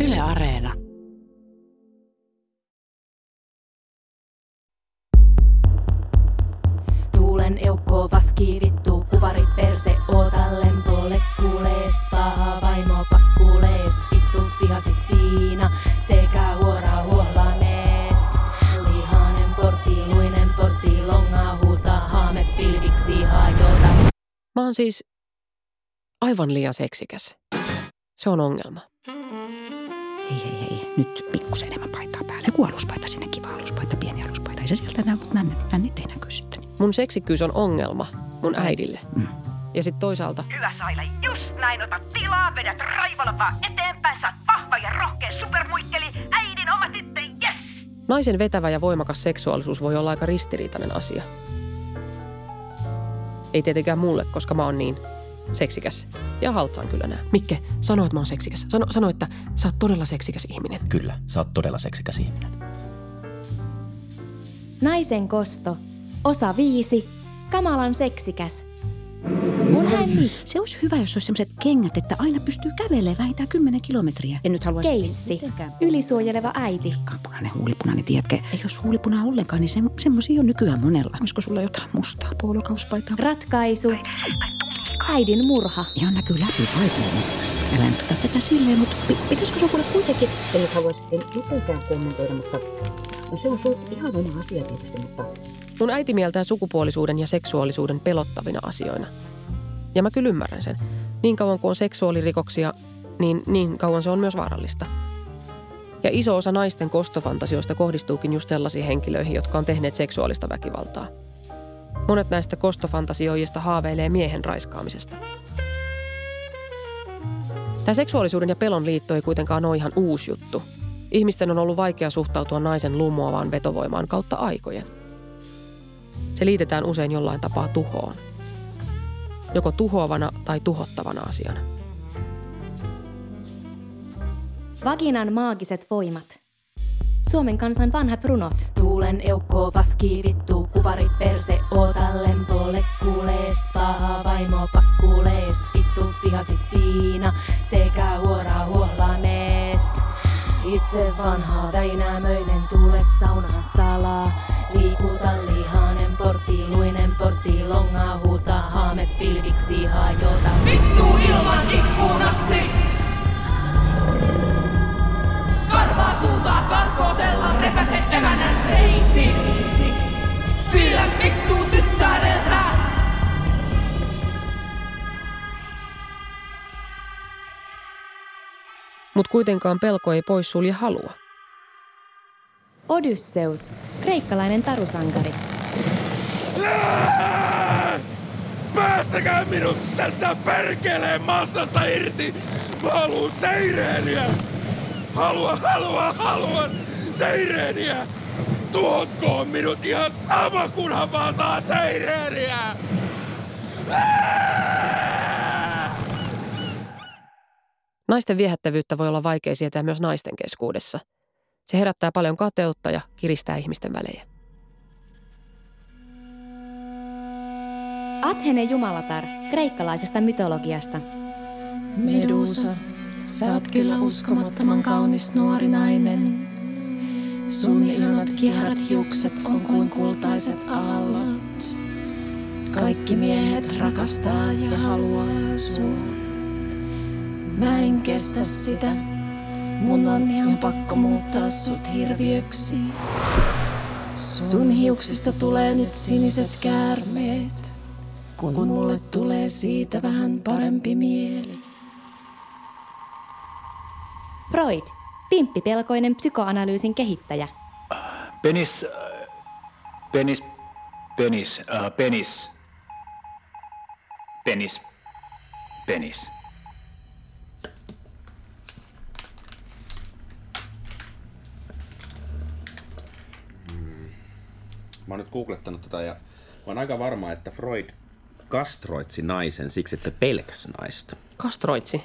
Yle Areena. Tuulen eukko vaski vittu, kuvari perse, oota lempolle kuulees, paha vaimo pakkulees, vittu vihasi piina, sekä huora huohlanees. Lihanen portti, luinen portti, longa huuta, haame pilviksi hajota. Mä oon siis aivan liian seksikäs. Se on ongelma. Nyt pikkusen enemmän paitaa päälle. Joku aluspaita sinne, kiva aluspaita, pieni aluspaita. Ei se sieltä näy, mutta nänne, nännit ei näkyy sitten. Mun seksikkyys on ongelma mun äidille. Mm. Ja sitten toisaalta Hyvä Saila, just näin ota tilaa, vedät raivalla vaan eteenpäin, saat vahva ja rohkea supermuikkeli, äidin oma tyttö, yes! naisen vetävä ja voimakas seksuaalisuus voi olla aika ristiriitainen asia. Ei tietenkään mulle, koska mä oon niin seksikäs. Ja haltsaan kyllä nää. Mikke, sano, että mä oon seksikäs. Sano, sano, että sä oot todella seksikäs ihminen. Kyllä, sä oot todella seksikäs ihminen. Naisen kosto, osa viisi, kamalan seksikäs. Mun äiti, Se olisi hyvä, jos olisi sellaiset kengät, että aina pystyy kävelemään vähintään 10 kilometriä. En nyt haluaisi... keissi, ylisuojeleva äiti. Punainen, huulipunainen, tiedätkö? Ei jos huulipunaa ollenkaan, niin se, semmoisia on nykyään monella. Olisiko sulla jotain mustaa puolokauspaitaa? Ratkaisu, äidin murha. Ihan näkyy läpi paiteen. Älä nyt tätä silleen, mutta pi- pitäisikö sun kuule kuitenkin... En nyt haluaisi mitenkään kommentoida, mutta... No se on sun ihan oma asia tietysti, mutta... Mun äiti mieltää sukupuolisuuden ja seksuaalisuuden pelottavina asioina. Ja mä kyllä ymmärrän sen. Niin kauan kuin on seksuaalirikoksia, niin niin kauan se on myös vaarallista. Ja iso osa naisten kostofantasioista kohdistuukin just sellaisiin henkilöihin, jotka on tehneet seksuaalista väkivaltaa. Monet näistä kostofantasioijista haaveilee miehen raiskaamisesta. Tämä seksuaalisuuden ja pelon liitto ei kuitenkaan ole ihan uusi juttu. Ihmisten on ollut vaikea suhtautua naisen lummoavaan vetovoimaan kautta aikojen. Se liitetään usein jollain tapaa tuhoon. Joko tuhoavana tai tuhottavana asiana. Vaginan maagiset voimat. Suomen kansan vanhat runot. Tuulen eukko vaski vittu, kuvari perse, oota lempolle kuulees, paha vaimo pakkulees, vittu vihasi piina, sekä huora huohlanees. Itse vanha Väinämöinen tuule saunaan salaa, liikuta lihanen portti, luinen portti, longa huuta, haame pilviksi hajota. Vittu ilman ikkunaksi! Kuitenkaan pelko ei poissulje halua. Odysseus, kreikkalainen tarusankari. Päästäkää minut tästä perkeleen mastasta irti! Mä haluun seireeniä! Haluan, haluan, haluan seireeniä! Tuhotkoon minut ihan sama, kunhan vaan saa seireeniä! Naisten viehättävyyttä voi olla vaikea sietää myös naisten keskuudessa. Se herättää paljon kateutta ja kiristää ihmisten välejä. Athene jumalatar, kreikkalaisesta mytologiasta. Medusa, sä oot kyllä uskomattoman kaunis nuori nainen. Sun ihanat kiharat hiukset on kuin kultaiset aallot. Kaikki miehet rakastaa ja haluaa sua. Mä en kestä sitä. Mun on ihan pakko muuttaa sut hirviöksi. Sun hiuksista tulee nyt siniset käärmeet. Kun mulle tulee siitä vähän parempi mieli. Freud, pimppipelkoinen psykoanalyysin kehittäjä. Penis... Penis... Penis... Äh, penis... Penis... Penis. Mä oon nyt googlettanut tota ja mä oon aika varma, että Freud kastroitsi naisen siksi, että se pelkäs naista. Kastroitsi.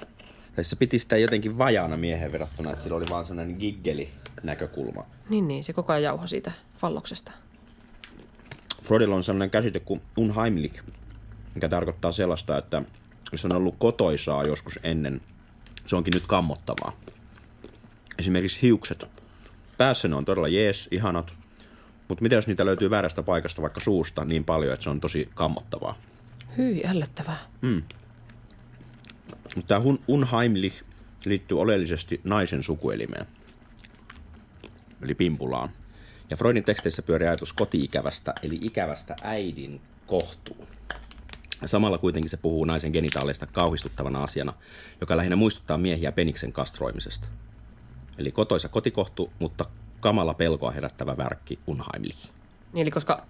Tai se piti sitä jotenkin vajaana miehen verrattuna, että sillä oli vaan sellainen giggeli näkökulma. Niin, niin, se koko ajan jauho siitä falloksesta. Freudilla on sellainen käsite kuin unheimlich, mikä tarkoittaa sellaista, että jos on ollut kotoisaa joskus ennen, se onkin nyt kammottavaa. Esimerkiksi hiukset. Päässä ne on todella jees, ihanat, mutta mitä jos niitä löytyy väärästä paikasta, vaikka suusta, niin paljon, että se on tosi kammottavaa. Hyi, ällöttävää. Mm. Tämä unheimlich liittyy oleellisesti naisen sukuelimeen, eli pimpulaan. Ja Freudin teksteissä pyörii ajatus koti-ikävästä, eli ikävästä äidin kohtuun. Ja samalla kuitenkin se puhuu naisen genitaaleista kauhistuttavana asiana, joka lähinnä muistuttaa miehiä peniksen kastroimisesta. Eli kotoisa kotikohtu, mutta kamala pelkoa herättävä värkki unheimlich. Niin, eli koska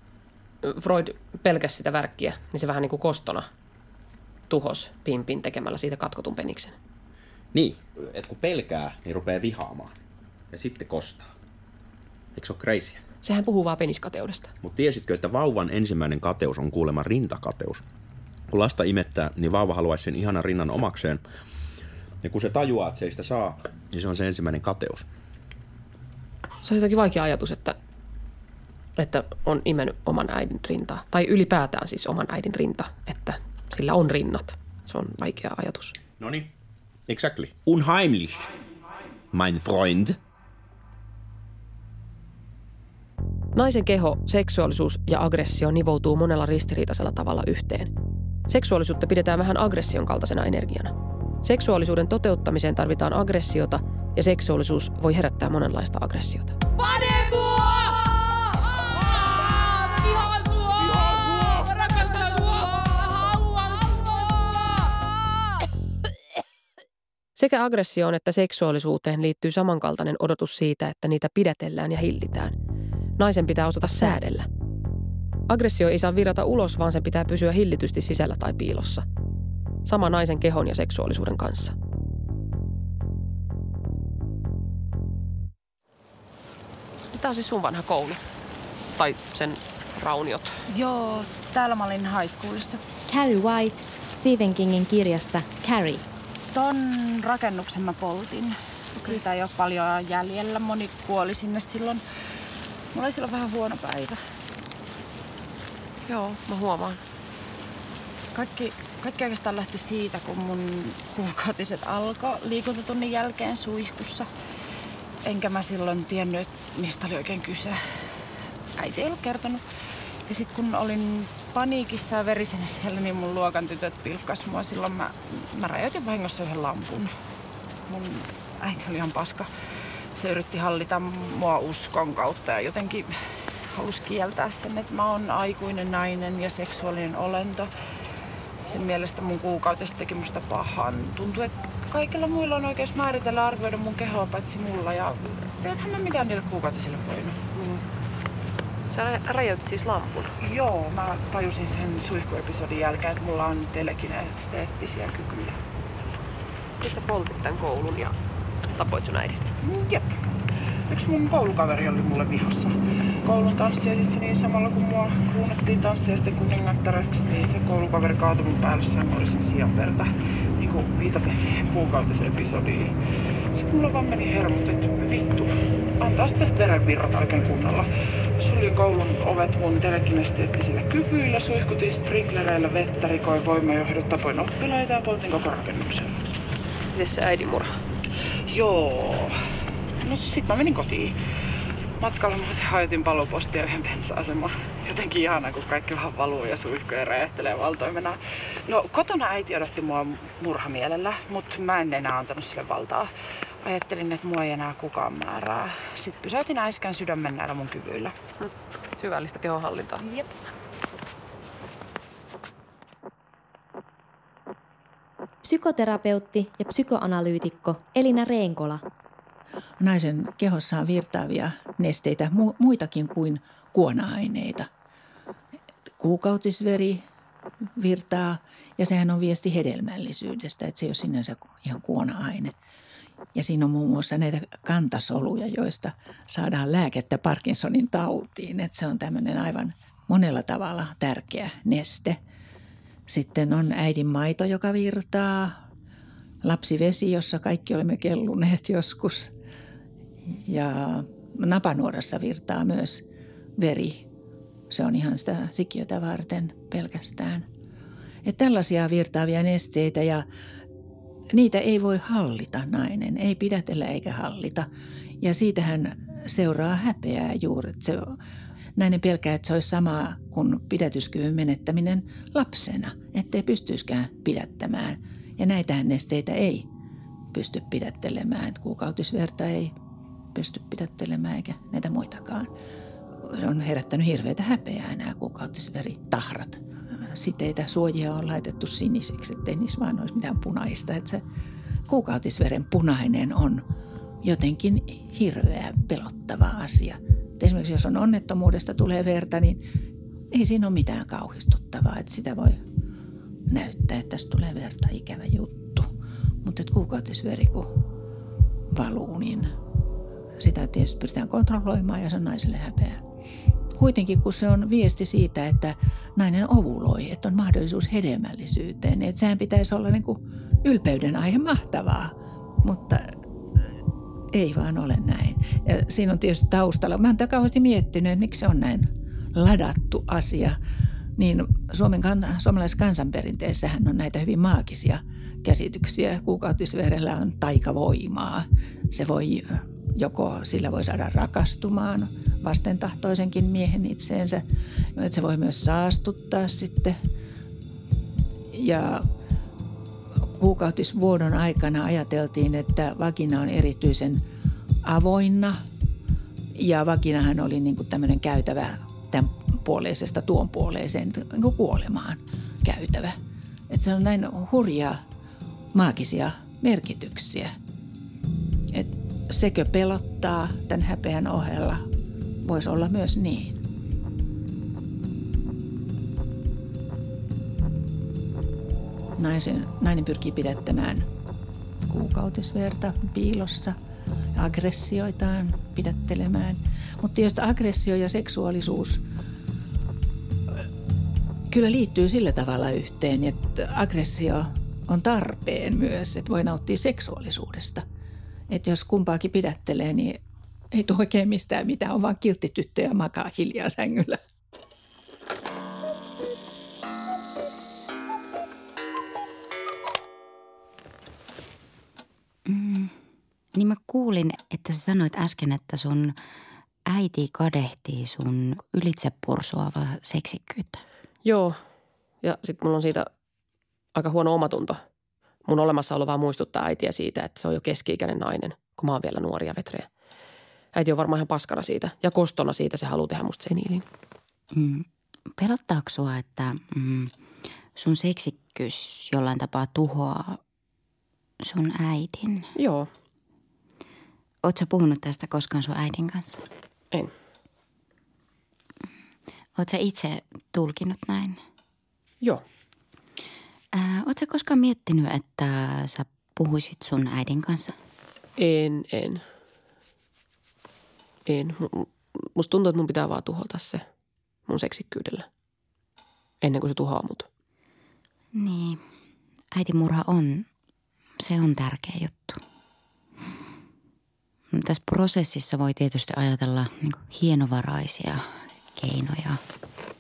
Freud pelkäsi sitä värkkiä, niin se vähän niin kuin kostona tuhos pimpin tekemällä siitä katkotun peniksen. Niin, että kun pelkää, niin rupeaa vihaamaan. Ja sitten kostaa. Eikö se ole crazy? Sehän puhuu vaan peniskateudesta. Mutta tiesitkö, että vauvan ensimmäinen kateus on kuulemma rintakateus? Kun lasta imettää, niin vauva haluaisi sen ihanan rinnan omakseen. Ja kun se tajuaa, että se ei sitä saa, niin se on se ensimmäinen kateus. Se on jotenkin vaikea ajatus, että, että on imennyt oman äidin rintaa. Tai ylipäätään siis oman äidin rinta, että sillä on rinnat. Se on vaikea ajatus. No niin, exactly. Unheimlich, mein Freund. Naisen keho, seksuaalisuus ja aggressio nivoutuu monella ristiriitaisella tavalla yhteen. Seksuaalisuutta pidetään vähän aggression kaltaisena energiana. Seksuaalisuuden toteuttamiseen tarvitaan aggressiota ja seksuaalisuus voi herättää monenlaista aggressiota. Pane mua! Vihaan sua! Rakastan sua! Haluan! Sekä aggressioon että seksuaalisuuteen liittyy samankaltainen odotus siitä, että niitä pidätellään ja hillitään. Naisen pitää osata säädellä. Aggressio ei saa virrata ulos, vaan sen pitää pysyä hillitysti sisällä tai piilossa. Sama naisen kehon ja seksuaalisuuden kanssa. Tämä on siis sun vanha koulu. Tai sen rauniot. Joo, täällä mä olin high schoolissa. Carrie White Stephen Kingin kirjasta Carrie. Ton rakennuksen mä poltin. Siitä ei ole paljon jäljellä. Moni kuoli sinne silloin. Mulla oli silloin vähän huono päivä. Joo, mä huomaan. Kaikki, kaikki oikeastaan lähti siitä, kun mun kuukautiset alkoi liikuntatunnin jälkeen suihkussa. Enkä mä silloin tiennyt, mistä oli oikein kyse. Äiti ei ollut kertonut. Ja sitten kun olin paniikissa ja verisenä siellä, niin mun luokan tytöt pilkkas mua. Silloin mä, mä rajoitin vahingossa yhden lampun. Mun äiti oli ihan paska. Se yritti hallita mua uskon kautta ja jotenkin halusi kieltää sen, että mä oon aikuinen nainen ja seksuaalinen olento. Sen mielestä mun kuukautista teki musta pahan. Tuntuu, että kaikilla muilla on oikeus määritellä arvioida mun kehoa paitsi mulla ja enhän mä mitään niille kuukautisille voinut. Sä rajoitit siis lampun. Joo, mä tajusin sen suihkuepisodin jälkeen, että mulla on telekineesteettisiä kykyjä. Sitten sä poltit tämän koulun ja tapoit sun äidin. Jep. Yksi mun koulukaveri oli mulle vihossa. Koulun tanssiaisissa niin samalla kun mua kruunattiin tanssiaisten kuningattareksi, niin se koulukaveri kaatui mun päälle mä olisin sianverta. Viitaten siihen kuukautiseen episodiin. Sitten mulla vaan meni hermot, että vittu, antaa sitten veren virrata oikein kunnolla. Suli koulun ovet mun telekinesteettisillä kyvyillä, suihkutin sprinklereillä vettä, rikoin voimajohdot, tapoin oppilaita ja poltin koko rakennuksen. Miten se äidin murha? Joo. No sit mä menin kotiin. Matkalla muuten hajotin palopostia yhden bensa-aseman. Jotenkin ihana, kun kaikki vähän valuu ja suihkuu ja räjähtelee valtoimena. No kotona äiti odotti mua murhamielellä, mutta mä en enää antanut sille valtaa. Ajattelin, että mua ei enää kukaan määrää. Sitten pysäytin äiskän sydämen näillä mun kyvyillä. Syvällistä kehonhallintaa. Jep. Psykoterapeutti ja psykoanalyytikko Elina Reenkola. Naisen kehossa on virtaavia nesteitä, mu- muitakin kuin kuona-aineita. Kuukautisveri virtaa ja sehän on viesti hedelmällisyydestä, että se ei ole sinänsä ihan kuona-aine. Ja siinä on muun muassa näitä kantasoluja, joista saadaan lääkettä Parkinsonin tautiin. Että se on tämmöinen aivan monella tavalla tärkeä neste. Sitten on äidin maito, joka virtaa. Lapsivesi, jossa kaikki olemme kelluneet joskus. Ja napanuorassa virtaa myös veri. Se on ihan sitä sikiötä varten pelkästään. Että tällaisia virtaavia nesteitä ja niitä ei voi hallita nainen, ei pidätellä eikä hallita. Ja siitähän seuraa häpeää juuri. Se, nainen pelkää, että se olisi sama kuin pidätyskyvyn menettäminen lapsena, ettei pystyisikään pidättämään. Ja näitähän nesteitä ei pysty pidättelemään, kuukautisverta ei pysty pidättelemään eikä näitä muitakaan. On herättänyt hirveitä häpeää nämä kuukautisveritahrat. Siteitä, suojia on laitettu sinisiksi, ettei niissä vaan olisi mitään punaista. Että se kuukautisveren punainen on jotenkin hirveä pelottava asia. Et esimerkiksi jos on onnettomuudesta tulee verta, niin ei siinä ole mitään kauhistuttavaa. Että sitä voi näyttää, että tästä tulee verta, ikävä juttu. Mutta kuukautisveri kun valuu, niin sitä tietysti pyritään kontrolloimaan ja se on naiselle häpeä. Kuitenkin kun se on viesti siitä, että nainen ovuloi, että on mahdollisuus hedelmällisyyteen, niin että sehän pitäisi olla niin kuin ylpeyden aihe mahtavaa, mutta ei vaan ole näin. Ja siinä on tietysti taustalla, mä oon kauheasti miettinyt, että miksi se on näin ladattu asia. Niin Suomen, suomalaisessa kansanperinteessähän on näitä hyvin maagisia käsityksiä. Kuukautisverellä on taikavoimaa. Se voi joko sillä voi saada rakastumaan vastentahtoisenkin miehen itseensä, että se voi myös saastuttaa sitten. Ja kuukautisvuodon aikana ajateltiin, että vagina on erityisen avoinna ja vaginahan oli niin kuin tämmöinen käytävä tämän puoleisesta tuon puoleiseen niin kuolemaan käytävä. Että se on näin hurjaa maagisia merkityksiä. Et sekö pelottaa tämän häpeän ohella, voisi olla myös niin. Naisen, nainen pyrkii pidättämään kuukautisverta piilossa, aggressioitaan pidättelemään. Mutta jos aggressio ja seksuaalisuus kyllä liittyy sillä tavalla yhteen, että aggressio on tarpeen myös, että voi nauttia seksuaalisuudesta. Että jos kumpaakin pidättelee, niin ei tule oikein mistään mitään, on vaan kiltti tyttö ja makaa hiljaa sängyllä. Mm, niin mä kuulin, että sä sanoit äsken, että sun äiti kadehtii sun ylitsepursuava seksikkyyttä. Joo, ja sitten mulla on siitä aika huono omatunto. Mun olemassaolo vaan muistuttaa äitiä siitä, että se on jo keski-ikäinen nainen, kun mä oon vielä nuori ja vetreä. Äiti on varmaan ihan paskana siitä ja kostona siitä se haluaa tehdä musta seniilin. Mm. Pelottaako sua, että mm, sun seksikkyys jollain tapaa tuhoaa sun äidin? Joo. Oletko puhunut tästä koskaan sun äidin kanssa? En. Oletko itse tulkinut näin? Joo. Ää, ootko koskaan miettinyt, että sä puhuisit sun äidin kanssa? En, en. En. Musta tuntuu, että mun pitää vaan tuhota se mun seksikkyydellä. Ennen kuin se tuhoaa mut. Niin. Äidinmurha on, se on tärkeä juttu. Tässä prosessissa voi tietysti ajatella niin hienovaraisia keinoja –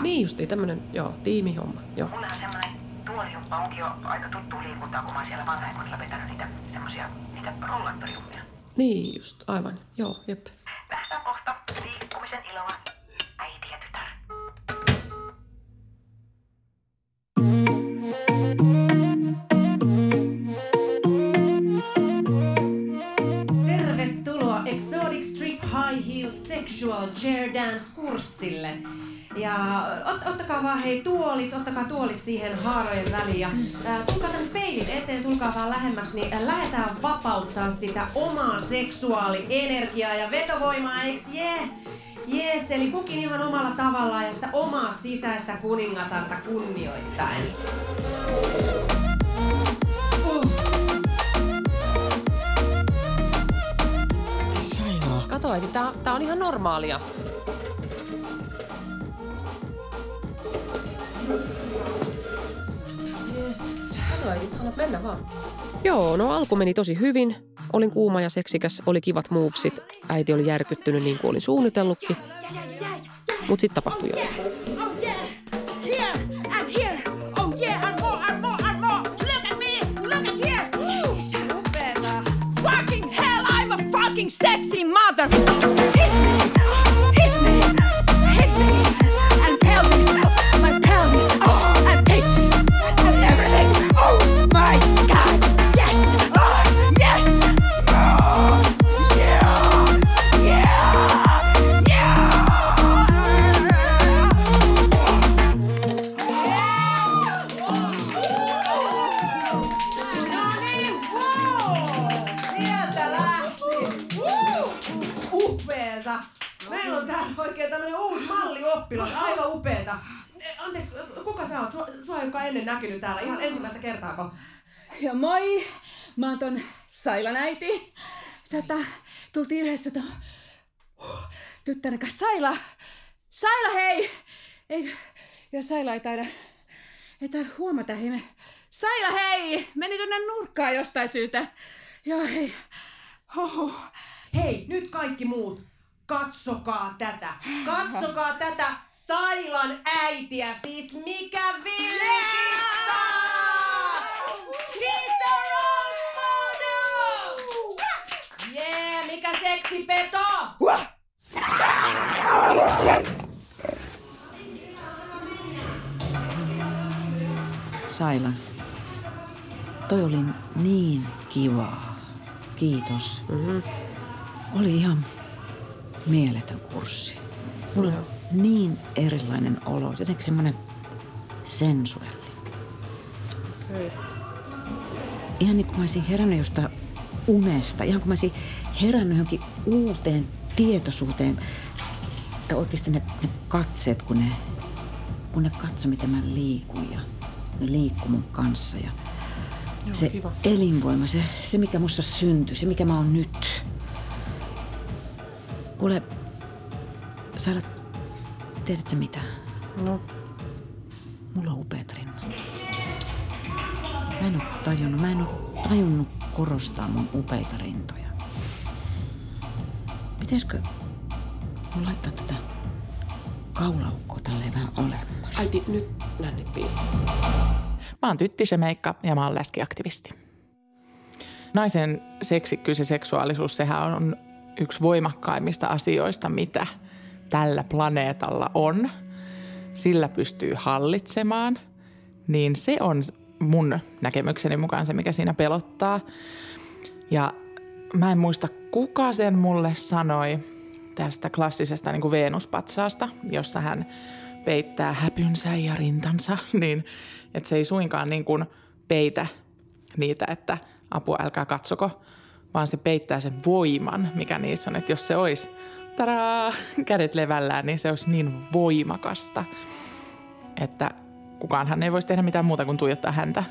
Niin justi, tämmönen, joo, tiimihomma, joo. Mulla on semmonen tuolijumppa onkin jo aika tuttu liikuntaa, kun mä oon siellä vanhaikodilla vetänyt niitä semmosia, niitä rollaattorijumpia. Niin just, aivan, joo, jep. Ot, ottakaa vaan hei tuolit, ottakaa tuolit siihen haarojen väliin ja ää, tulkaa tänne peilin eteen, tulkaa vaan lähemmäksi, niin ää, lähdetään vapauttaa sitä omaa seksuaalienergiaa ja vetovoimaa, eiks jee? Yeah? Jees, eli kukin ihan omalla tavallaan ja sitä omaa sisäistä kuningatarta kunnioittain. Kato, että tää, tää on ihan normaalia. Yes. Mennä vaan. Joo, no alku meni tosi hyvin. Olin kuuma ja seksikäs, oli kivat movesit. Äiti oli järkyttynyt niin kuin olin suunnitellutkin. Mut sitten tapahtui jotain. Here and Meillä on täällä oikein tämmönen uusi mallioppilas, aivan upeeta. Eh, Anteeksi, kuka sä oot? Sua, sua ei olekaan ennen näkynyt täällä ihan ensimmäistä kertaako? Ja moi, mä oon ton Sailan äiti. Tätä, tultiin yhdessä ton tyttären kanssa. Saila! Saila, hei! Ei, jos Saila ei taida, ei taida huomata, hei me... Saila, hei! Meni tonne nurkkaan jostain syystä. Joo, hei. Hoho. Hei, nyt kaikki muut, katsokaa tätä. Katsokaa tätä Sailan äitiä, siis mikä villikissa! She's a role model! Yeah, mikä seksipeto! Saila, toi oli niin kivaa. Kiitos. Mm-hmm. Oli ihan mieletön kurssi. Mulla on niin erilainen olo, jotenkin semmoinen sensuelli. Okay. Ihan niin kuin mä olisin herännyt jostain unesta, ihan kuin mä olisin herännyt johonkin uuteen tietoisuuteen. Ja oikeasti ne, ne katseet, kun ne, kun ne katso, miten mä liikun ja ne liikkuu mun kanssa. Ja Joo, se kiva. elinvoima, se, se mikä musta syntyi, se mikä mä oon nyt. Kuule, saada, tiedätkö mitä? No. Mulla on upeat rinnat. Mä en oo tajunnut, mä en oo tajunnut korostaa mun upeita rintoja. Pitäisikö mun laittaa tätä kaulaukkoa tälleen vähän olemmas? Äiti, nyt nännit piiloon. Mä oon Tytti Semeikka ja mä oon läskiaktivisti. Naisen seksikkyys ja seksuaalisuus, sehän on yksi voimakkaimmista asioista, mitä tällä planeetalla on. Sillä pystyy hallitsemaan, niin se on mun näkemykseni mukaan se, mikä siinä pelottaa. Ja mä en muista, kuka sen mulle sanoi tästä klassisesta niin kuin Venus-patsaasta, jossa hän peittää häpynsä ja rintansa, niin että se ei suinkaan niin kuin peitä niitä, että apua älkää katsoko, vaan se peittää sen voiman, mikä niissä on. Että jos se olisi tadaa, kädet levällään, niin se olisi niin voimakasta, että kukaanhan ei voisi tehdä mitään muuta kuin tuijottaa häntä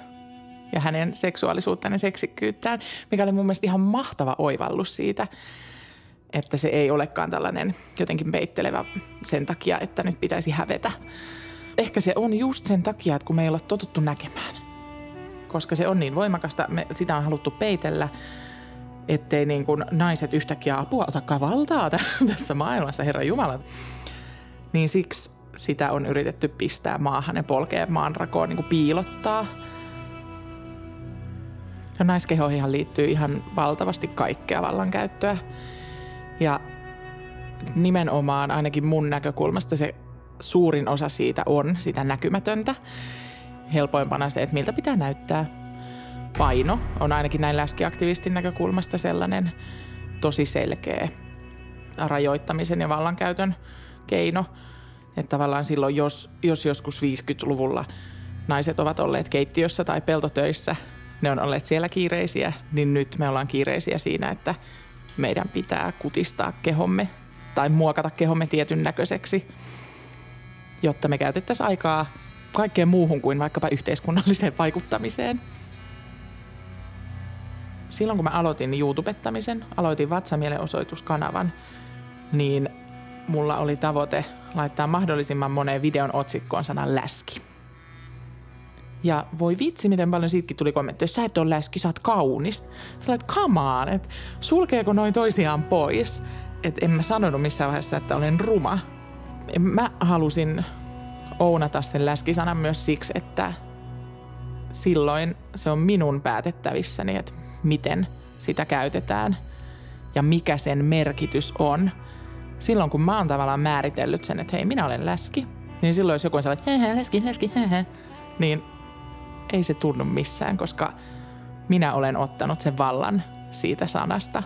ja hänen seksuaalisuuttaan ja seksikkyyttään, mikä oli mun mielestä ihan mahtava oivallus siitä, että se ei olekaan tällainen jotenkin peittelevä sen takia, että nyt pitäisi hävetä. Ehkä se on just sen takia, että kun me ei olla totuttu näkemään. Koska se on niin voimakasta, me, sitä on haluttu peitellä, ettei niin kuin naiset yhtäkkiä apua otakaan valtaa tä- tässä maailmassa, Herra Jumala. Niin siksi sitä on yritetty pistää maahan ja polkea maanrakoon, niin kuin piilottaa. Ja naiskehoihin liittyy ihan valtavasti kaikkea vallankäyttöä. Ja nimenomaan ainakin mun näkökulmasta se suurin osa siitä on sitä näkymätöntä. Helpoimpana se, että miltä pitää näyttää. Paino on ainakin näin läskiaktivistin näkökulmasta sellainen tosi selkeä rajoittamisen ja vallankäytön keino. Että tavallaan silloin, jos, jos joskus 50-luvulla naiset ovat olleet keittiössä tai peltotöissä, ne on olleet siellä kiireisiä, niin nyt me ollaan kiireisiä siinä, että meidän pitää kutistaa kehomme tai muokata kehomme tietyn näköiseksi, jotta me käytettäisiin aikaa kaikkeen muuhun kuin vaikkapa yhteiskunnalliseen vaikuttamiseen. Silloin kun mä aloitin YouTubettamisen, aloitin vatsamieleen-osoituskanavan, niin mulla oli tavoite laittaa mahdollisimman moneen videon otsikkoon sanan läski. Ja voi vitsi, miten paljon siitäkin tuli kommentteja. Sä et ole läski, sä oot kaunis. Sä olet on, että sulkeeko noin toisiaan pois. Että en mä sanonut missään vaiheessa, että olen ruma. Mä halusin ounata sen läskisanan myös siksi, että silloin se on minun päätettävissäni, että miten sitä käytetään ja mikä sen merkitys on. Silloin kun mä oon tavallaan määritellyt sen, että hei, minä olen läski, niin silloin jos joku on sellainen, hei, läski, läski, hei, niin ei se tunnu missään, koska minä olen ottanut sen vallan siitä sanasta.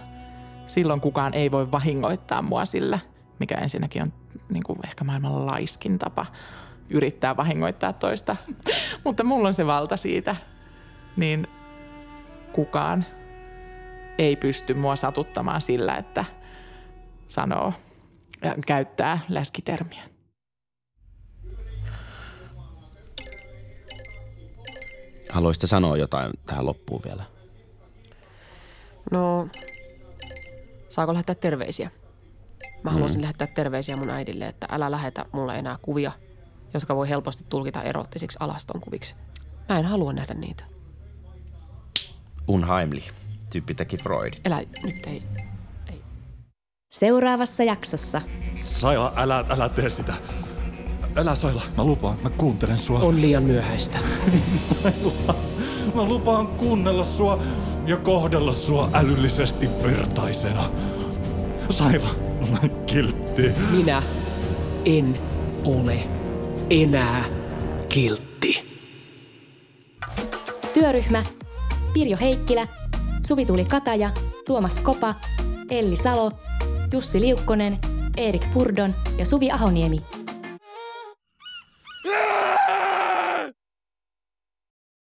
Silloin kukaan ei voi vahingoittaa mua sillä, mikä ensinnäkin on niin kuin ehkä maailman laiskin tapa yrittää vahingoittaa toista. Mutta mulla on se valta siitä, niin kukaan ei pysty mua satuttamaan sillä, että sanoo ja käyttää läskitermiä. Haluaisitte sanoa jotain tähän loppuun vielä? No, saako lähettää terveisiä? Mä haluaisin Mm. lähettää terveisiä mun äidille, että älä lähetä mulle enää kuvia, jotka voi helposti tulkita erottisiksi alastonkuviksi. Mä en halua nähdä niitä. Unheimlich. Tyyppi teki Freud. Elä, nyt ei. Seuraavassa jaksossa. Saila, älä, älä tee sitä. Älä Saila, mä lupaan, mä kuuntelen sua. On liian myöhäistä. mä, lupaan, mä lupaan kuunnella sua ja kohdella sua älyllisesti vertaisena. Saila, kiltti. Minä en ole enää kiltti. Työryhmä Pirjo Heikkilä, Suvi-Tuuli Kataja, Tuomas Kopa, Elli Salo, Jussi Liukkonen, Erik Purdon ja Suvi Ahoniemi.